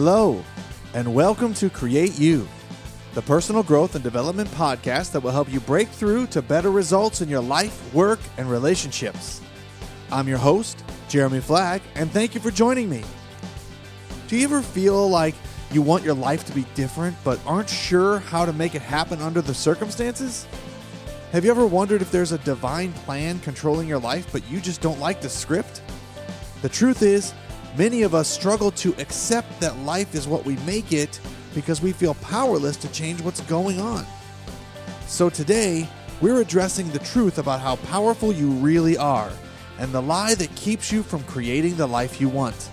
Hello, and welcome to Create You, the personal growth and development podcast that will help you break through to better results in your life, work, and relationships. I'm your host, Jeremy Flagg, and thank you for joining me. Do you ever feel like you want your life to be different but aren't sure how to make it happen under the circumstances? Have you ever wondered if there's a divine plan controlling your life but you just don't like the script? The truth is, many of us struggle to accept that life is what we make it because we feel powerless to change what's going on. So today, we're addressing the truth about how powerful you really are and the lie that keeps you from creating the life you want.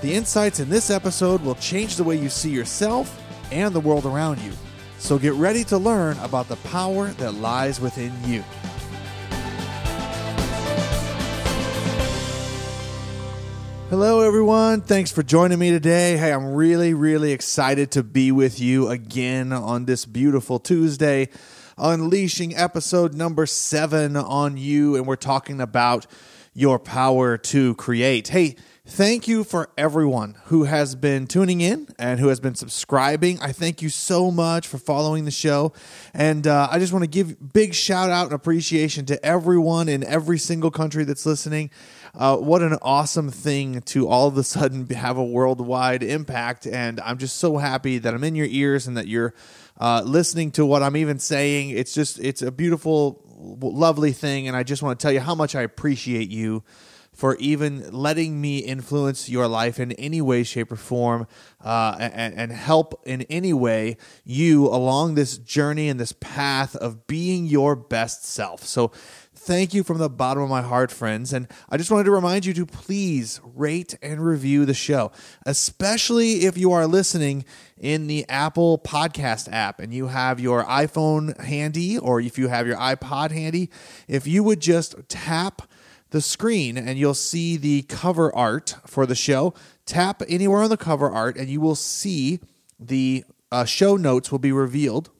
The insights in this episode will change the way you see yourself and the world around you. So get ready to learn about the power that lies within you. Hello, everyone. Thanks for joining me today. Hey, I'm really, really excited to be with you again on this beautiful Tuesday, unleashing episode number seven on you. And we're talking about your power to create. Hey, Thank you for everyone who has been tuning in and who has been subscribing. I thank you so much for following the show. And uh, I just want to give big shout out and appreciation to everyone in every single country that's listening. Uh, what an awesome thing to all of a sudden have a worldwide impact. And I'm just so happy that I'm in your ears and that you're uh, listening to what I'm even saying. It's just, it's a beautiful, lovely thing. And I just want to tell you how much I appreciate you for even letting me influence your life in any way, shape, or form, uh, and, and help in any way you along this journey and this path of being your best self. So, thank you from the bottom of my heart, friends. And I just wanted to remind you to please rate and review the show, especially if you are listening in the Apple Podcast app and you have your iPhone handy or if you have your iPod handy. If you would just tap the screen and you'll see the cover art for the show. Tap anywhere on the cover art and you will see the uh, show notes will be revealed.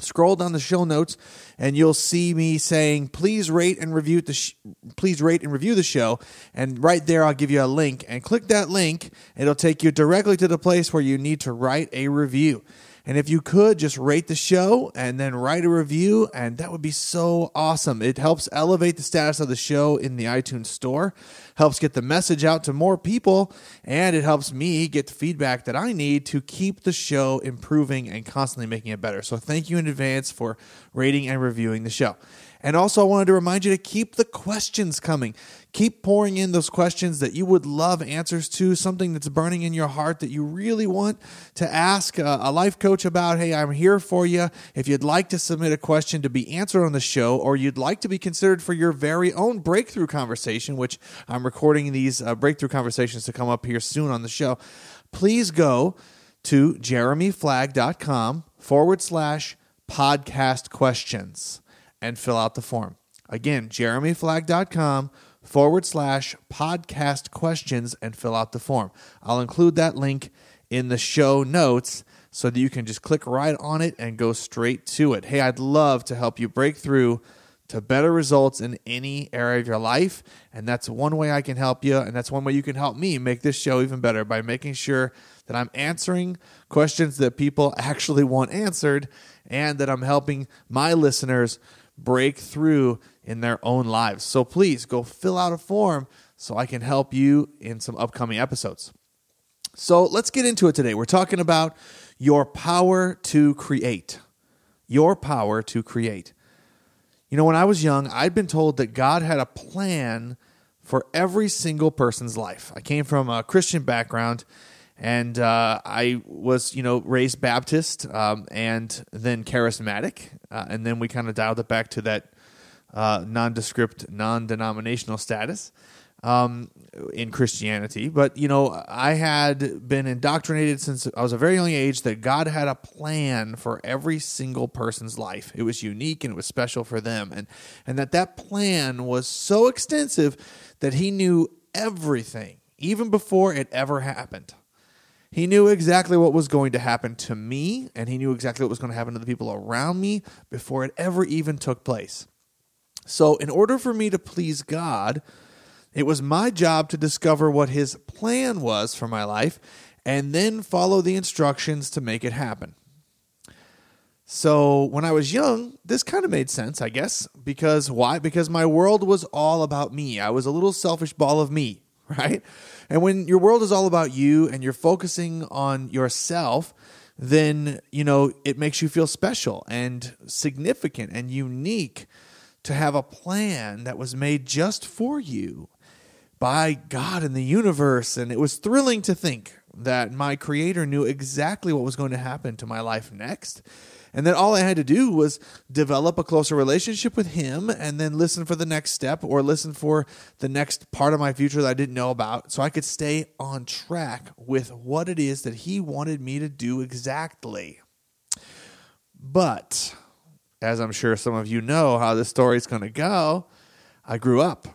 Scroll down the show notes and you'll see me saying, "Please rate and review the sh- please rate and review the show." And right there, I'll give you a link and click that link. It'll take you directly to the place where you need to write a review. And if you could just rate the show and then write a review, and that would be so awesome. It helps elevate the status of the show in the iTunes store, helps get the message out to more people, and it helps me get the feedback that I need to keep the show improving and constantly making it better. So thank you in advance for rating and reviewing the show. And also, I wanted to remind you to keep the questions coming. Keep pouring in those questions that you would love answers to, something that's burning in your heart that you really want to ask a, life coach about. Hey, I'm here for you. If you'd like to submit a question to be answered on the show, or you'd like to be considered for your very own breakthrough conversation, which I'm recording these uh, breakthrough conversations to come up here soon on the show, please go to jeremyflagg.com forward slash podcast questions and fill out the form. Again, jeremyflagg.com forward slash podcast questions and fill out the form. I'll include that link in the show notes so that you can just click right on it and go straight to it. Hey, I'd love to help you break through to better results in any area of your life. And that's one way I can help you. And that's one way you can help me make this show even better by making sure that I'm answering questions that people actually want answered and that I'm helping my listeners break through in their own lives. So please go fill out a form so I can help you in some upcoming episodes. So let's get into it today. We're talking about your power to create. Your power to create. You know, when I was young, I'd been told that God had a plan for every single person's life. I came from a Christian background and uh, I was, you know, raised Baptist um, and then charismatic, uh, and then we kind of dialed it back to that uh, nondescript, non-denominational status um, in Christianity. But you know, I had been indoctrinated since I was a very young age that God had a plan for every single person's life. It was unique and it was special for them, and and that that plan was so extensive that He knew everything even before it ever happened. He knew exactly what was going to happen to me, and he knew exactly what was going to happen to the people around me before it ever even took place. So, in order for me to please God, it was my job to discover what his plan was for my life and then follow the instructions to make it happen. So when I was young, this kind of made sense, I guess. Because why? Because my world was all about me. I was a little selfish ball of me, right? And when your world is all about you and you're focusing on yourself, then, you know, it makes you feel special and significant and unique to have a plan that was made just for you by God and the universe. And it was thrilling to think that my creator knew exactly what was going to happen to my life next and then all I had to do was develop a closer relationship with him and then listen for the next step or listen for the next part of my future that I didn't know about so I could stay on track with what it is that he wanted me to do exactly. But as I'm sure some of you know how this story is going to go, I grew up.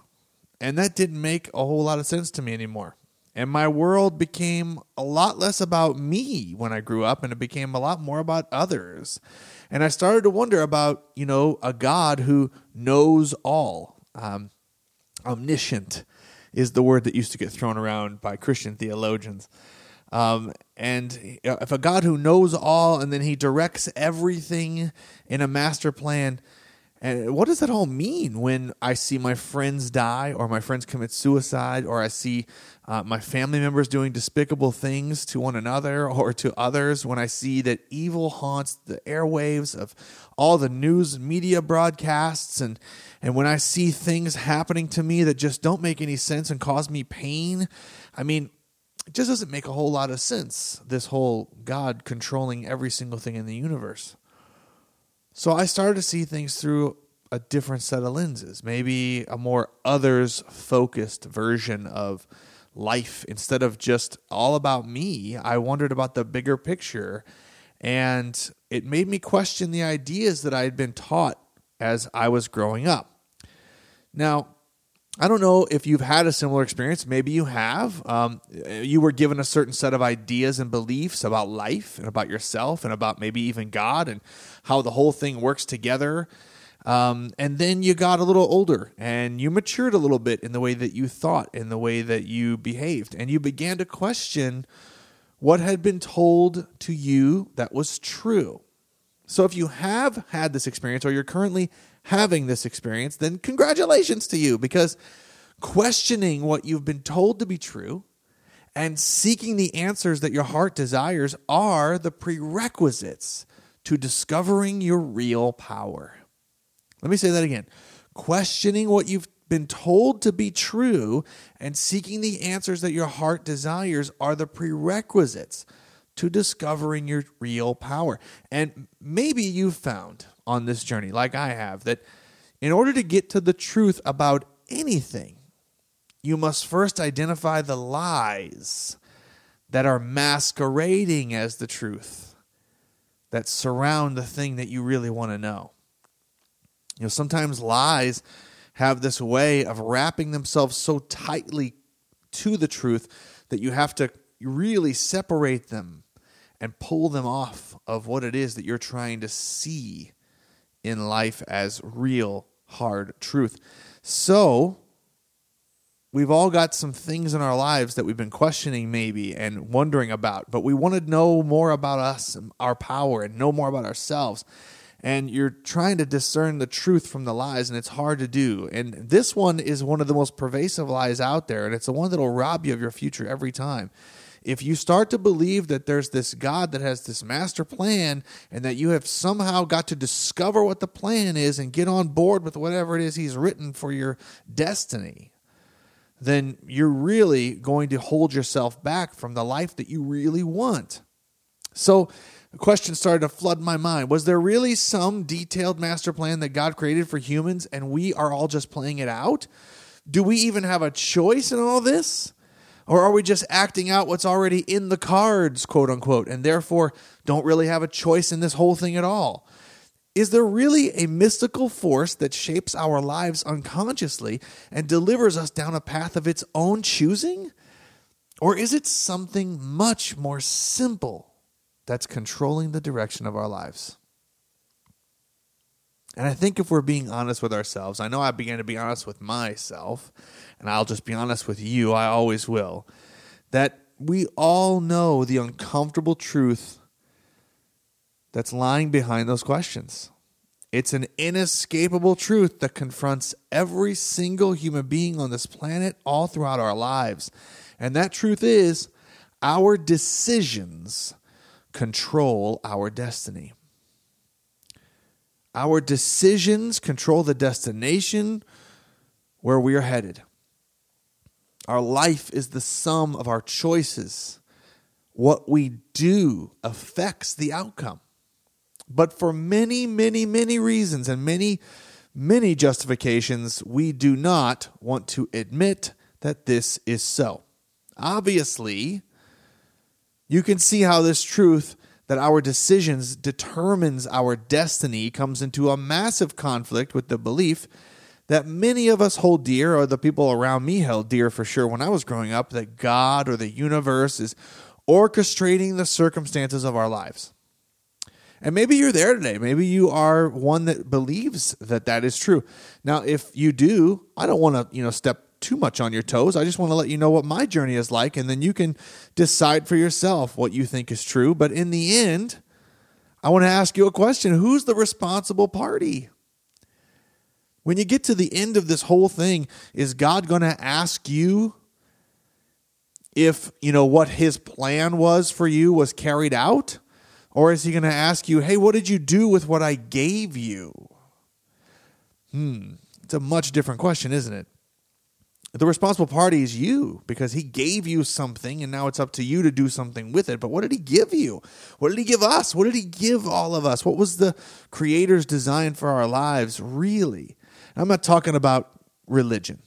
And that didn't make a whole lot of sense to me anymore. And my world became a lot less about me when I grew up, and it became a lot more about others. And I started to wonder about, you know, a God who knows all. Um, omniscient is the word that used to get thrown around by Christian theologians. Um, and if a God who knows all and then he directs everything in a master plan, and what does that all mean when I see my friends die or my friends commit suicide or I see uh, my family members doing despicable things to one another or to others, when I see that evil haunts the airwaves of all the news media broadcasts, and, and when I see things happening to me that just don't make any sense and cause me pain, I mean, it just doesn't make a whole lot of sense, this whole God controlling every single thing in the universe. So I started to see things through a different set of lenses, maybe a more others focused version of life instead of just all about me. I wondered about the bigger picture and it made me question the ideas that I had been taught as I was growing up. Now, I don't know if you've had a similar experience. Maybe you have. Um, you were given a certain set of ideas and beliefs about life and about yourself and about maybe even God and how the whole thing works together. Um, and then you got a little older and you matured a little bit in the way that you thought, in the way that you behaved, and you began to question what had been told to you that was true. So if you have had this experience or you're currently having this experience, then congratulations to you because questioning what you've been told to be true and seeking the answers that your heart desires are the prerequisites to discovering your real power. Let me say that again. Questioning what you've been told to be true and seeking the answers that your heart desires are the prerequisites to discovering your real power. And maybe you've found on this journey, like I have, that in order to get to the truth about anything, you must first identify the lies that are masquerading as the truth that surround the thing that you really want to know. You know, sometimes lies have this way of wrapping themselves so tightly to the truth that you have to really separate them and pull them off of what it is that you're trying to see in life as real hard truth. So, we've all got some things in our lives that we've been questioning maybe and wondering about, but we want to know more about us our power and know more about ourselves. And you're trying to discern the truth from the lies, and it's hard to do. And this one is one of the most pervasive lies out there, and it's the one that'll rob you of your future every time if you start to believe that there's this God that has this master plan and that you have somehow got to discover what the plan is and get on board with whatever it is He's written for your destiny, then you're really going to hold yourself back from the life that you really want. So, a question started to flood my mind. Was there really some detailed master plan that God created for humans and we are all just playing it out? Do we even have a choice in all this? Or are we just acting out what's already in the cards, quote unquote, and therefore don't really have a choice in this whole thing at all? Is there really a mystical force that shapes our lives unconsciously and delivers us down a path of its own choosing? Or is it something much more simple that's controlling the direction of our lives? And I think if we're being honest with ourselves, I know I began to be honest with myself, and I'll just be honest with you, I always will, that we all know the uncomfortable truth that's lying behind those questions. It's an inescapable truth that confronts every single human being on this planet all throughout our lives. And that truth is our decisions control our destiny. Our decisions control the destination where we are headed. Our life is the sum of our choices. What we do affects the outcome. But for many, many, many reasons and many, many justifications, we do not want to admit that this is so. Obviously, you can see how this truth that our decisions determines our destiny comes into a massive conflict with the belief that many of us hold dear, or the people around me held dear for sure when I was growing up, that God or the universe is orchestrating the circumstances of our lives. And maybe you're there today. Maybe you are one that believes that that is true. Now, if you do, I don't want to, you know, step too much on your toes. I just want to let you know what my journey is like and then you can decide for yourself what you think is true. But in the end, I want to ask you a question. Who's the responsible party? When you get to the end of this whole thing, is God going to ask you if, you know, what his plan was for you was carried out? Or is he going to ask you, hey, what did you do with what I gave you? Hmm, it's a much different question, isn't it? The responsible party is you because he gave you something and now it's up to you to do something with it. But what did he give you? What did he give us? What did he give all of us? What was the creator's design for our lives, really? I'm not talking about religion.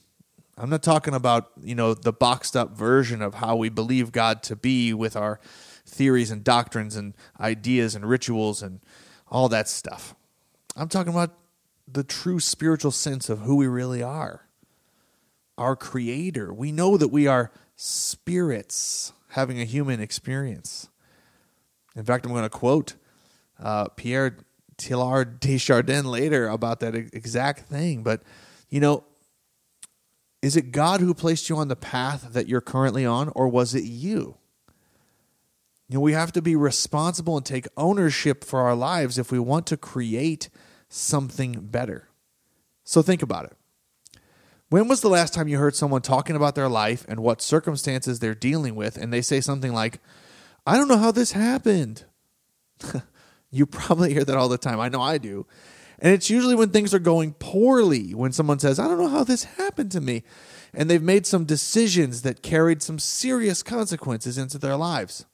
I'm not talking about, you know, the boxed up version of how we believe God to be with our theories and doctrines and ideas and rituals and all that stuff. I'm talking about the true spiritual sense of who we really are. Our creator. We know that we are spirits having a human experience. In fact, I'm going to quote uh, Pierre Teilhard de Chardin later about that exact thing. But, you know, is it God who placed you on the path that you're currently on, or was it you? You know, we have to be responsible and take ownership for our lives if we want to create something better. So think about it. When was the last time you heard someone talking about their life and what circumstances they're dealing with, and they say something like, I don't know how this happened? you probably hear that all the time. I know I do. And it's usually when things are going poorly, when someone says, I don't know how this happened to me. And they've made some decisions that carried some serious consequences into their lives.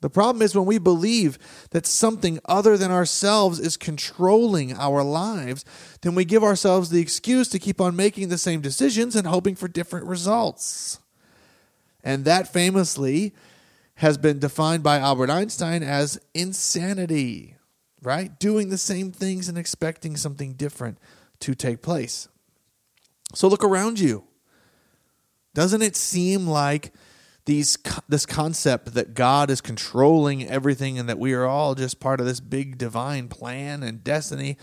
The problem is when we believe that something other than ourselves is controlling our lives, then we give ourselves the excuse to keep on making the same decisions and hoping for different results. And that famously has been defined by Albert Einstein as insanity, right? Doing the same things and expecting something different to take place. So look around you. Doesn't it seem like these this concept that God is controlling everything and that we are all just part of this big divine plan and destiny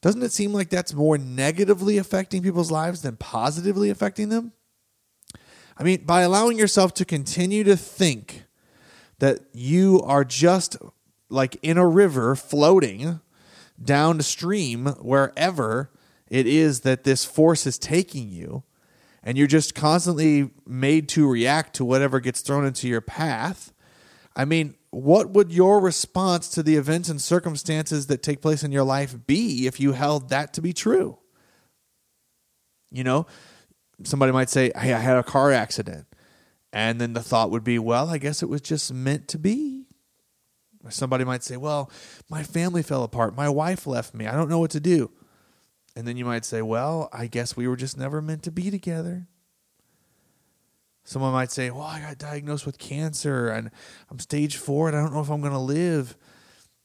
doesn't it seem like that's more negatively affecting people's lives than positively affecting them? I mean by allowing yourself to continue to think that you are just like in a river floating downstream wherever it is that this force is taking you and you're just constantly made to react to whatever gets thrown into your path, I mean, what would your response to the events and circumstances that take place in your life be if you held that to be true? You know, somebody might say, Hey, I had a car accident. And then the thought would be, Well, I guess it was just meant to be. Or somebody might say, Well, my family fell apart. My wife left me. I don't know what to do. And then you might say, well, I guess we were just never meant to be together. Someone might say, well, I got diagnosed with cancer and I'm stage four and I don't know if I'm going to live.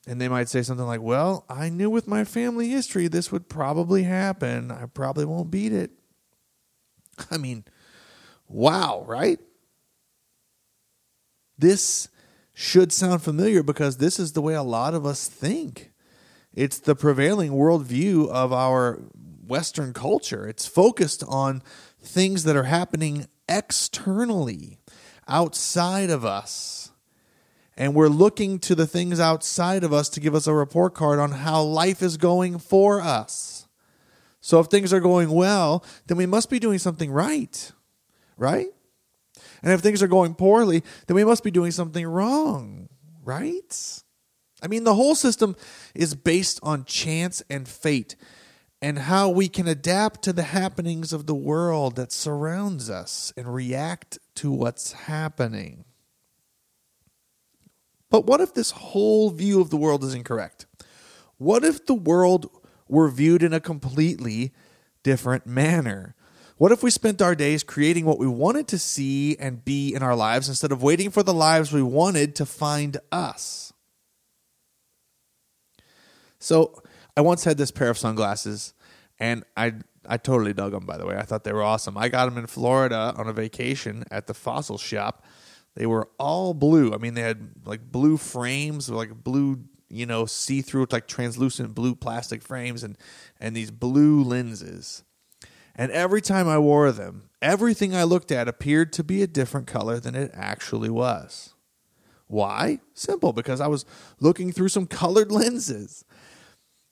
And they might say something like, well, I knew with my family history this would probably happen. I probably won't beat it. I mean, wow, right? This should sound familiar because this is the way a lot of us think. It's the prevailing worldview of our Western culture. It's focused on things that are happening externally, outside of us. And we're looking to the things outside of us to give us a report card on how life is going for us. So if things are going well, then we must be doing something right, right? And if things are going poorly, then we must be doing something wrong, right? I mean, the whole system is based on chance and fate and how we can adapt to the happenings of the world that surrounds us and react to what's happening. But what if this whole view of the world is incorrect? What if the world were viewed in a completely different manner? What if we spent our days creating what we wanted to see and be in our lives instead of waiting for the lives we wanted to find us? So, I once had this pair of sunglasses, and I I totally dug them. By the way, I thought they were awesome. I got them in Florida on a vacation at the fossil shop. They were all blue. I mean, they had like blue frames, like blue, you know, see through, like translucent blue plastic frames, and and these blue lenses. And every time I wore them, everything I looked at appeared to be a different color than it actually was. Why? Simple, because I was looking through some colored lenses.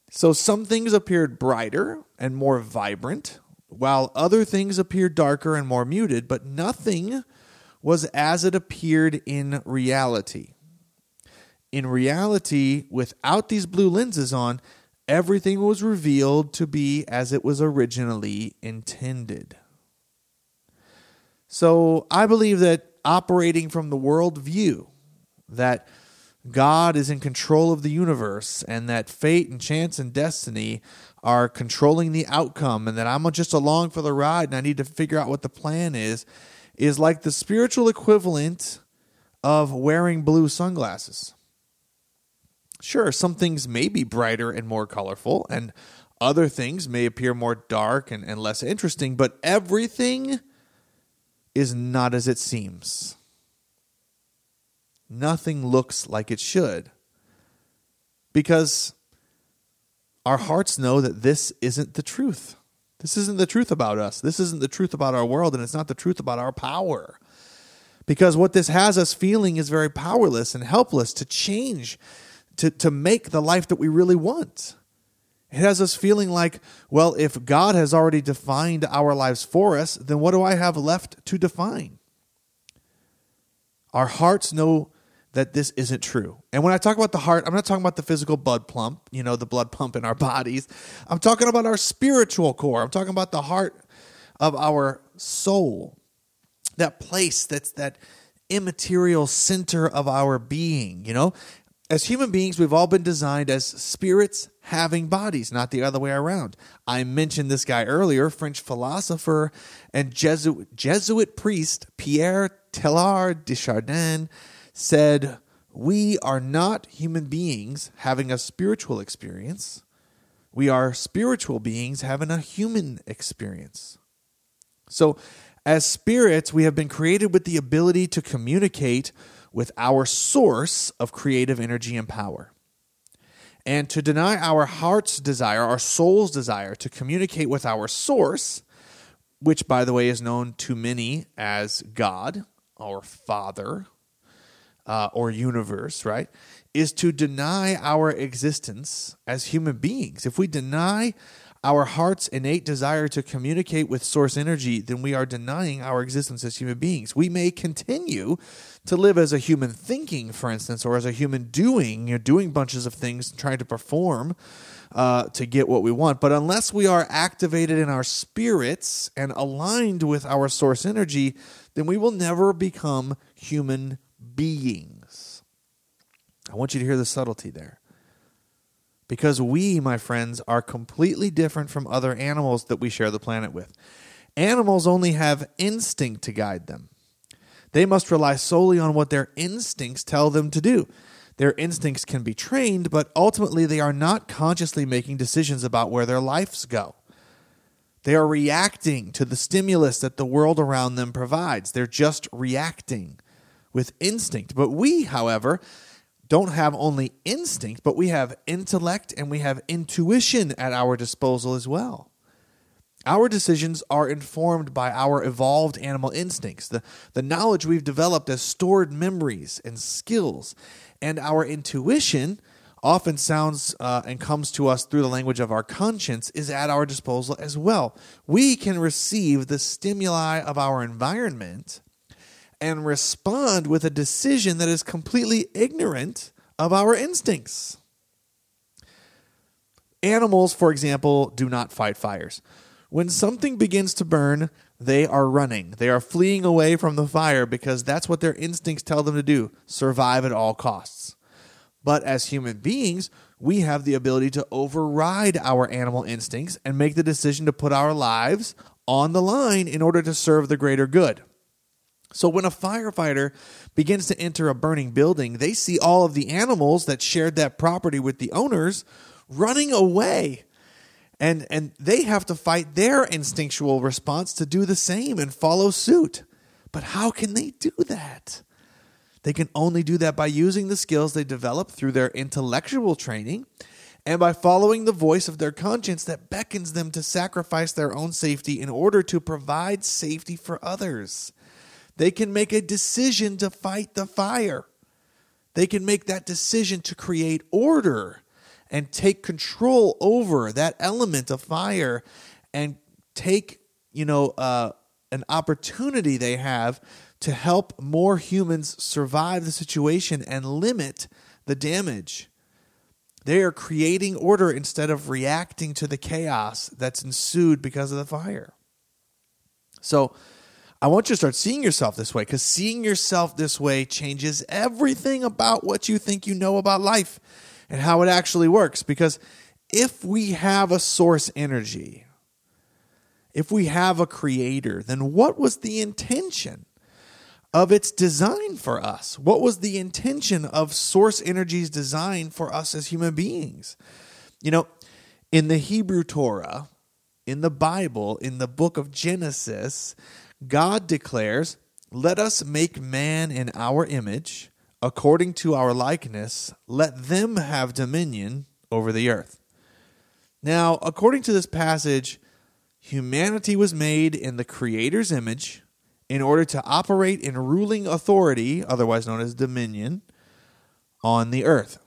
So some things appeared brighter and more vibrant, while other things appeared darker and more muted, but nothing was as it appeared in reality. In reality, without these blue lenses on, everything was revealed to be as it was originally intended. So I believe that operating from the world view, that God is in control of the universe and that fate and chance and destiny are controlling the outcome and that I'm just along for the ride and I need to figure out what the plan is, is like the spiritual equivalent of wearing blue sunglasses. Sure, some things may be brighter and more colorful, and other things may appear more dark and, and less interesting, but everything is not as it seems nothing looks like it should. Because our hearts know that this isn't the truth. This isn't the truth about us. This isn't the truth about our world, and it's not the truth about our power. Because what this has us feeling is very powerless and helpless to change, to, to make the life that we really want. It has us feeling like, well, if God has already defined our lives for us, then what do I have left to define? Our hearts know that this isn't true. And when I talk about the heart, I'm not talking about the physical blood pump, you know, the blood pump in our bodies. I'm talking about our spiritual core. I'm talking about the heart of our soul. That place that's that immaterial center of our being, you know? As human beings, we've all been designed as spirits having bodies, not the other way around. I mentioned this guy earlier, French philosopher and Jesuit, Jesuit priest Pierre Teilhard de Chardin said, We are not human beings having a spiritual experience. We are spiritual beings having a human experience. So, as spirits, we have been created with the ability to communicate with our source of creative energy and power. And to deny our heart's desire, our soul's desire to communicate with our source, which, by the way, is known to many as God, our Father, uh, or universe, right, is to deny our existence as human beings. If we deny our heart's innate desire to communicate with source energy, then we are denying our existence as human beings. We may continue to live as a human thinking, for instance, or as a human doing, you know, doing bunches of things, trying to perform uh, to get what we want. But unless we are activated in our spirits and aligned with our source energy, then we will never become human beings. I want you to hear the subtlety there. Because we, my friends, are completely different from other animals that we share the planet with. Animals only have instinct to guide them. They must rely solely on what their instincts tell them to do. Their instincts can be trained, but ultimately they are not consciously making decisions about where their lives go. They are reacting to the stimulus that the world around them provides. They're just reacting with instinct. But we, however, don't have only instinct, but we have intellect and we have intuition at our disposal as well. Our decisions are informed by our evolved animal instincts, the, the knowledge we've developed as stored memories and skills. And our intuition often sounds uh, and comes to us through the language of our conscience is at our disposal as well. We can receive the stimuli of our environment and respond with a decision that is completely ignorant of our instincts. Animals, for example, do not fight fires. When something begins to burn, they are running. They are fleeing away from the fire because that's what their instincts tell them to do survive at all costs. But as human beings, we have the ability to override our animal instincts and make the decision to put our lives on the line in order to serve the greater good. So when a firefighter begins to enter a burning building, they see all of the animals that shared that property with the owners running away. And and they have to fight their instinctual response to do the same and follow suit. But how can they do that? They can only do that by using the skills they develop through their intellectual training and by following the voice of their conscience that beckons them to sacrifice their own safety in order to provide safety for others. They can make a decision to fight the fire. They can make that decision to create order and take control over that element of fire and take, you know, uh, an opportunity they have to help more humans survive the situation and limit the damage. They are creating order instead of reacting to the chaos that's ensued because of the fire. So, I want you to start seeing yourself this way because seeing yourself this way changes everything about what you think you know about life and how it actually works. Because if we have a source energy, if we have a creator, then what was the intention? of its design for us. What was the intention of Source Energy's design for us as human beings? You know, in the Hebrew Torah, in the Bible, in the book of Genesis, God declares, Let us make man in our image, according to our likeness, let them have dominion over the earth. Now, according to this passage, humanity was made in the Creator's image in order to operate in ruling authority, otherwise known as dominion, on the earth.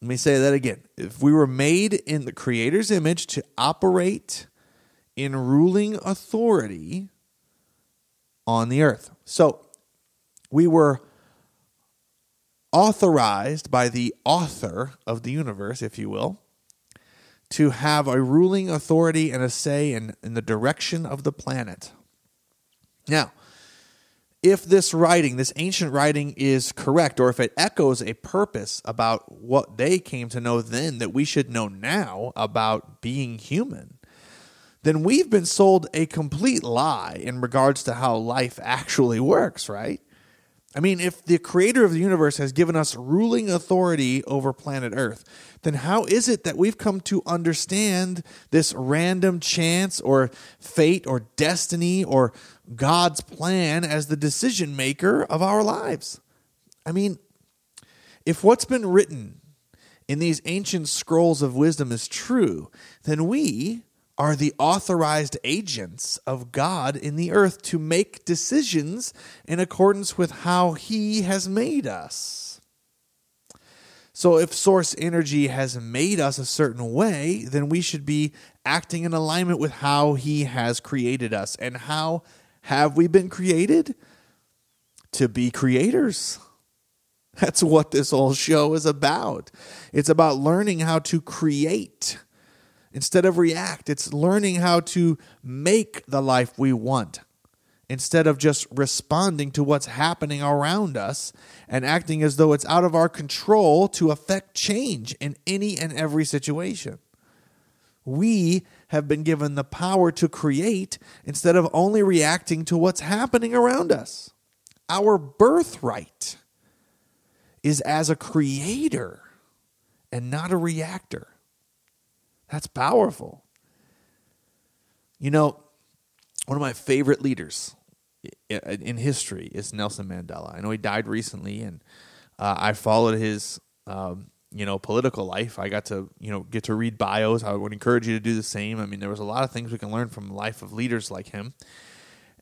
Let me say that again. If we were made in the Creator's image to operate in ruling authority on the earth. So we were authorized by the author of the universe, if you will, to have a ruling authority and a say in, in the direction of the planet. Now, if this writing, this ancient writing, is correct, or if it echoes a purpose about what they came to know then that we should know now about being human, then we've been sold a complete lie in regards to how life actually works, right? I mean, if the creator of the universe has given us ruling authority over planet Earth, then how is it that we've come to understand this random chance or fate or destiny or God's plan as the decision maker of our lives? I mean, if what's been written in these ancient scrolls of wisdom is true, then we are the authorized agents of God in the earth to make decisions in accordance with how He has made us. So, if source energy has made us a certain way, then we should be acting in alignment with how He has created us. And how have we been created? To be creators. That's what this whole show is about. It's about learning how to create instead of react. It's learning how to make the life we want instead of just responding to what's happening around us and acting as though it's out of our control to affect change in any and every situation. We have been given the power to create instead of only reacting to what's happening around us. Our birthright is as a creator and not a reactor. That's powerful. You know, one of my favorite leaders in history is Nelson Mandela. I know he died recently, and uh, I followed his um, you know, political life. I got to, you know, get to read bios. I would encourage you to do the same. I mean, there was a lot of things we can learn from the life of leaders like him.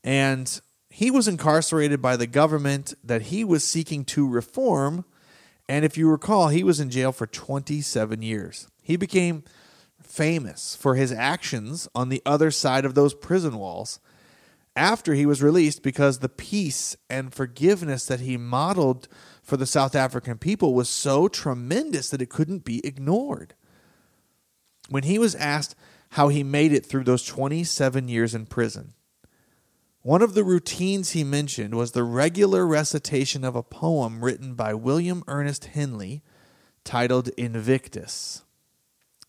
And he was incarcerated by the government that he was seeking to reform. And if you recall, he was in jail for 27 years. He became famous for his actions on the other side of those prison walls after he was released because the peace and forgiveness that he modeled for the South African people was so tremendous that it couldn't be ignored. When he was asked how he made it through those 27 years in prison, one of the routines he mentioned was the regular recitation of a poem written by William Ernest Henley titled Invictus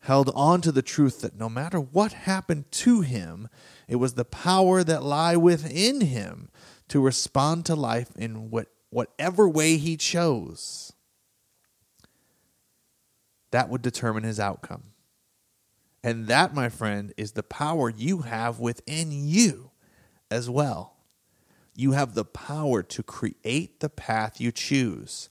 held on to the truth that no matter what happened to him, it was the power that lie within him to respond to life in what, whatever way he chose. That would determine his outcome. And that, my friend, is the power you have within you as well. You have the power to create the path you choose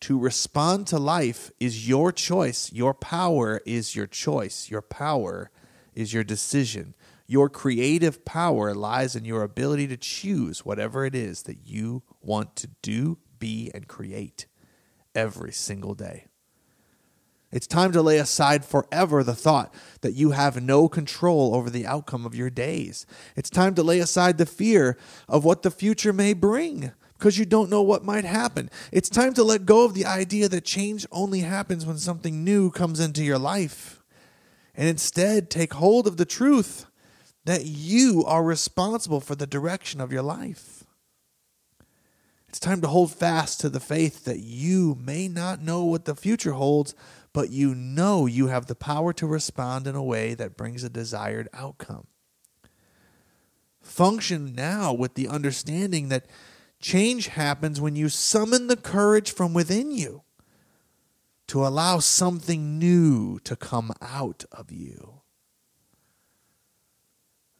to respond to life is your choice. Your power is your choice. Your power is your decision. Your creative power lies in your ability to choose whatever it is that you want to do, be, and create every single day. It's time to lay aside forever the thought that you have no control over the outcome of your days. It's time to lay aside the fear of what the future may bring because you don't know what might happen. It's time to let go of the idea that change only happens when something new comes into your life. And instead, take hold of the truth that you are responsible for the direction of your life. It's time to hold fast to the faith that you may not know what the future holds, but you know you have the power to respond in a way that brings a desired outcome. Function now with the understanding that Change happens when you summon the courage from within you to allow something new to come out of you.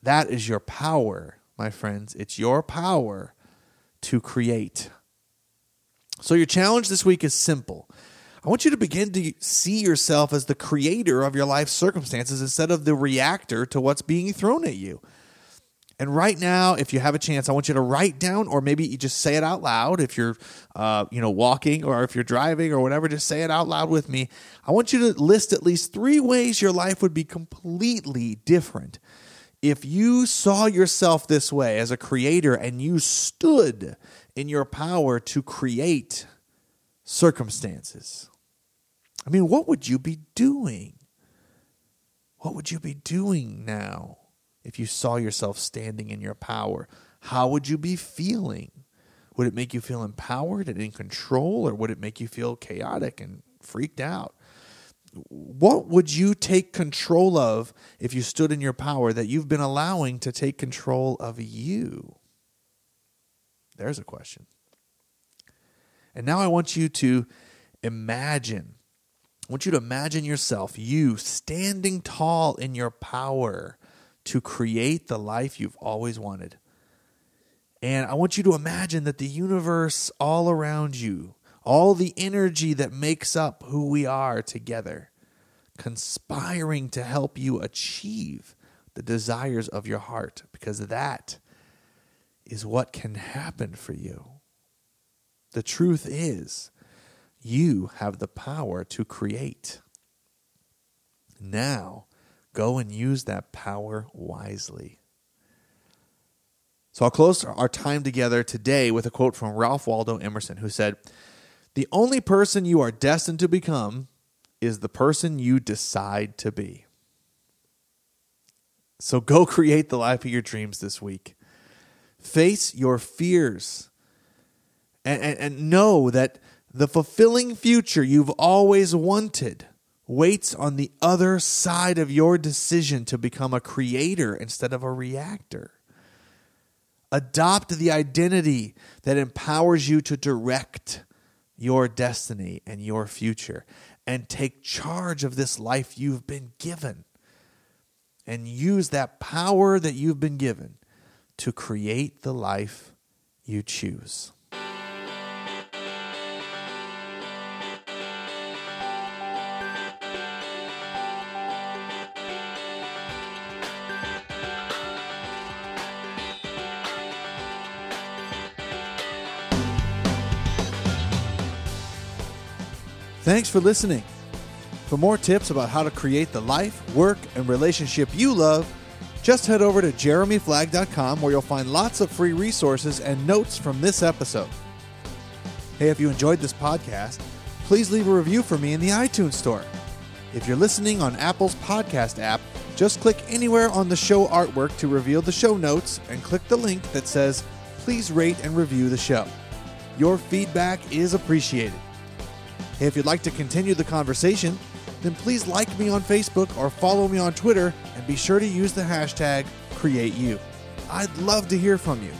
That is your power, my friends. It's your power to create. So, your challenge this week is simple. I want you to begin to see yourself as the creator of your life circumstances instead of the reactor to what's being thrown at you. And right now, if you have a chance, I want you to write down, or maybe you just say it out loud. If you're, uh, you know, walking or if you're driving or whatever, just say it out loud with me. I want you to list at least three ways your life would be completely different if you saw yourself this way as a creator and you stood in your power to create circumstances. I mean, what would you be doing? What would you be doing now? If you saw yourself standing in your power? How would you be feeling? Would it make you feel empowered and in control, or would it make you feel chaotic and freaked out? What would you take control of if you stood in your power that you've been allowing to take control of you? There's a question. And now I want you to imagine. I want you to imagine yourself, you standing tall in your power to create the life you've always wanted. And I want you to imagine that the universe all around you, all the energy that makes up who we are together, conspiring to help you achieve the desires of your heart, because that is what can happen for you. The truth is, you have the power to create. Now, Go and use that power wisely. So I'll close our time together today with a quote from Ralph Waldo Emerson, who said, The only person you are destined to become is the person you decide to be. So go create the life of your dreams this week. Face your fears and, and, and know that the fulfilling future you've always wanted waits on the other side of your decision to become a creator instead of a reactor. Adopt the identity that empowers you to direct your destiny and your future and take charge of this life you've been given. And use that power that you've been given to create the life you choose. Thanks for listening. For more tips about how to create the life, work, and relationship you love, just head over to jeremyflagg.com where you'll find lots of free resources and notes from this episode. Hey, if you enjoyed this podcast, please leave a review for me in the iTunes Store. If you're listening on Apple's podcast app, just click anywhere on the show artwork to reveal the show notes and click the link that says, Please rate and review the show. Your feedback is appreciated. If you'd like to continue the conversation, then please like me on Facebook or follow me on Twitter and be sure to use the hashtag CreateYou. I'd love to hear from you.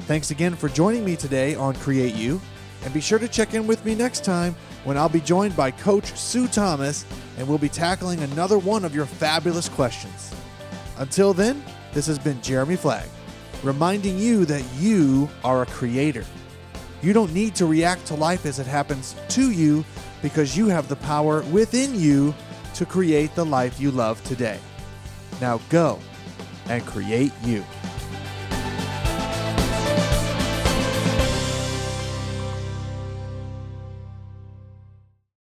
Thanks again for joining me today on Create You, and be sure to check in with me next time when I'll be joined by Coach Sue Thomas and we'll be tackling another one of your fabulous questions. Until then, this has been Jeremy Flagg, reminding you that you are a creator. You don't need to react to life as it happens to you because you have the power within you to create the life you love today. Now go and create you.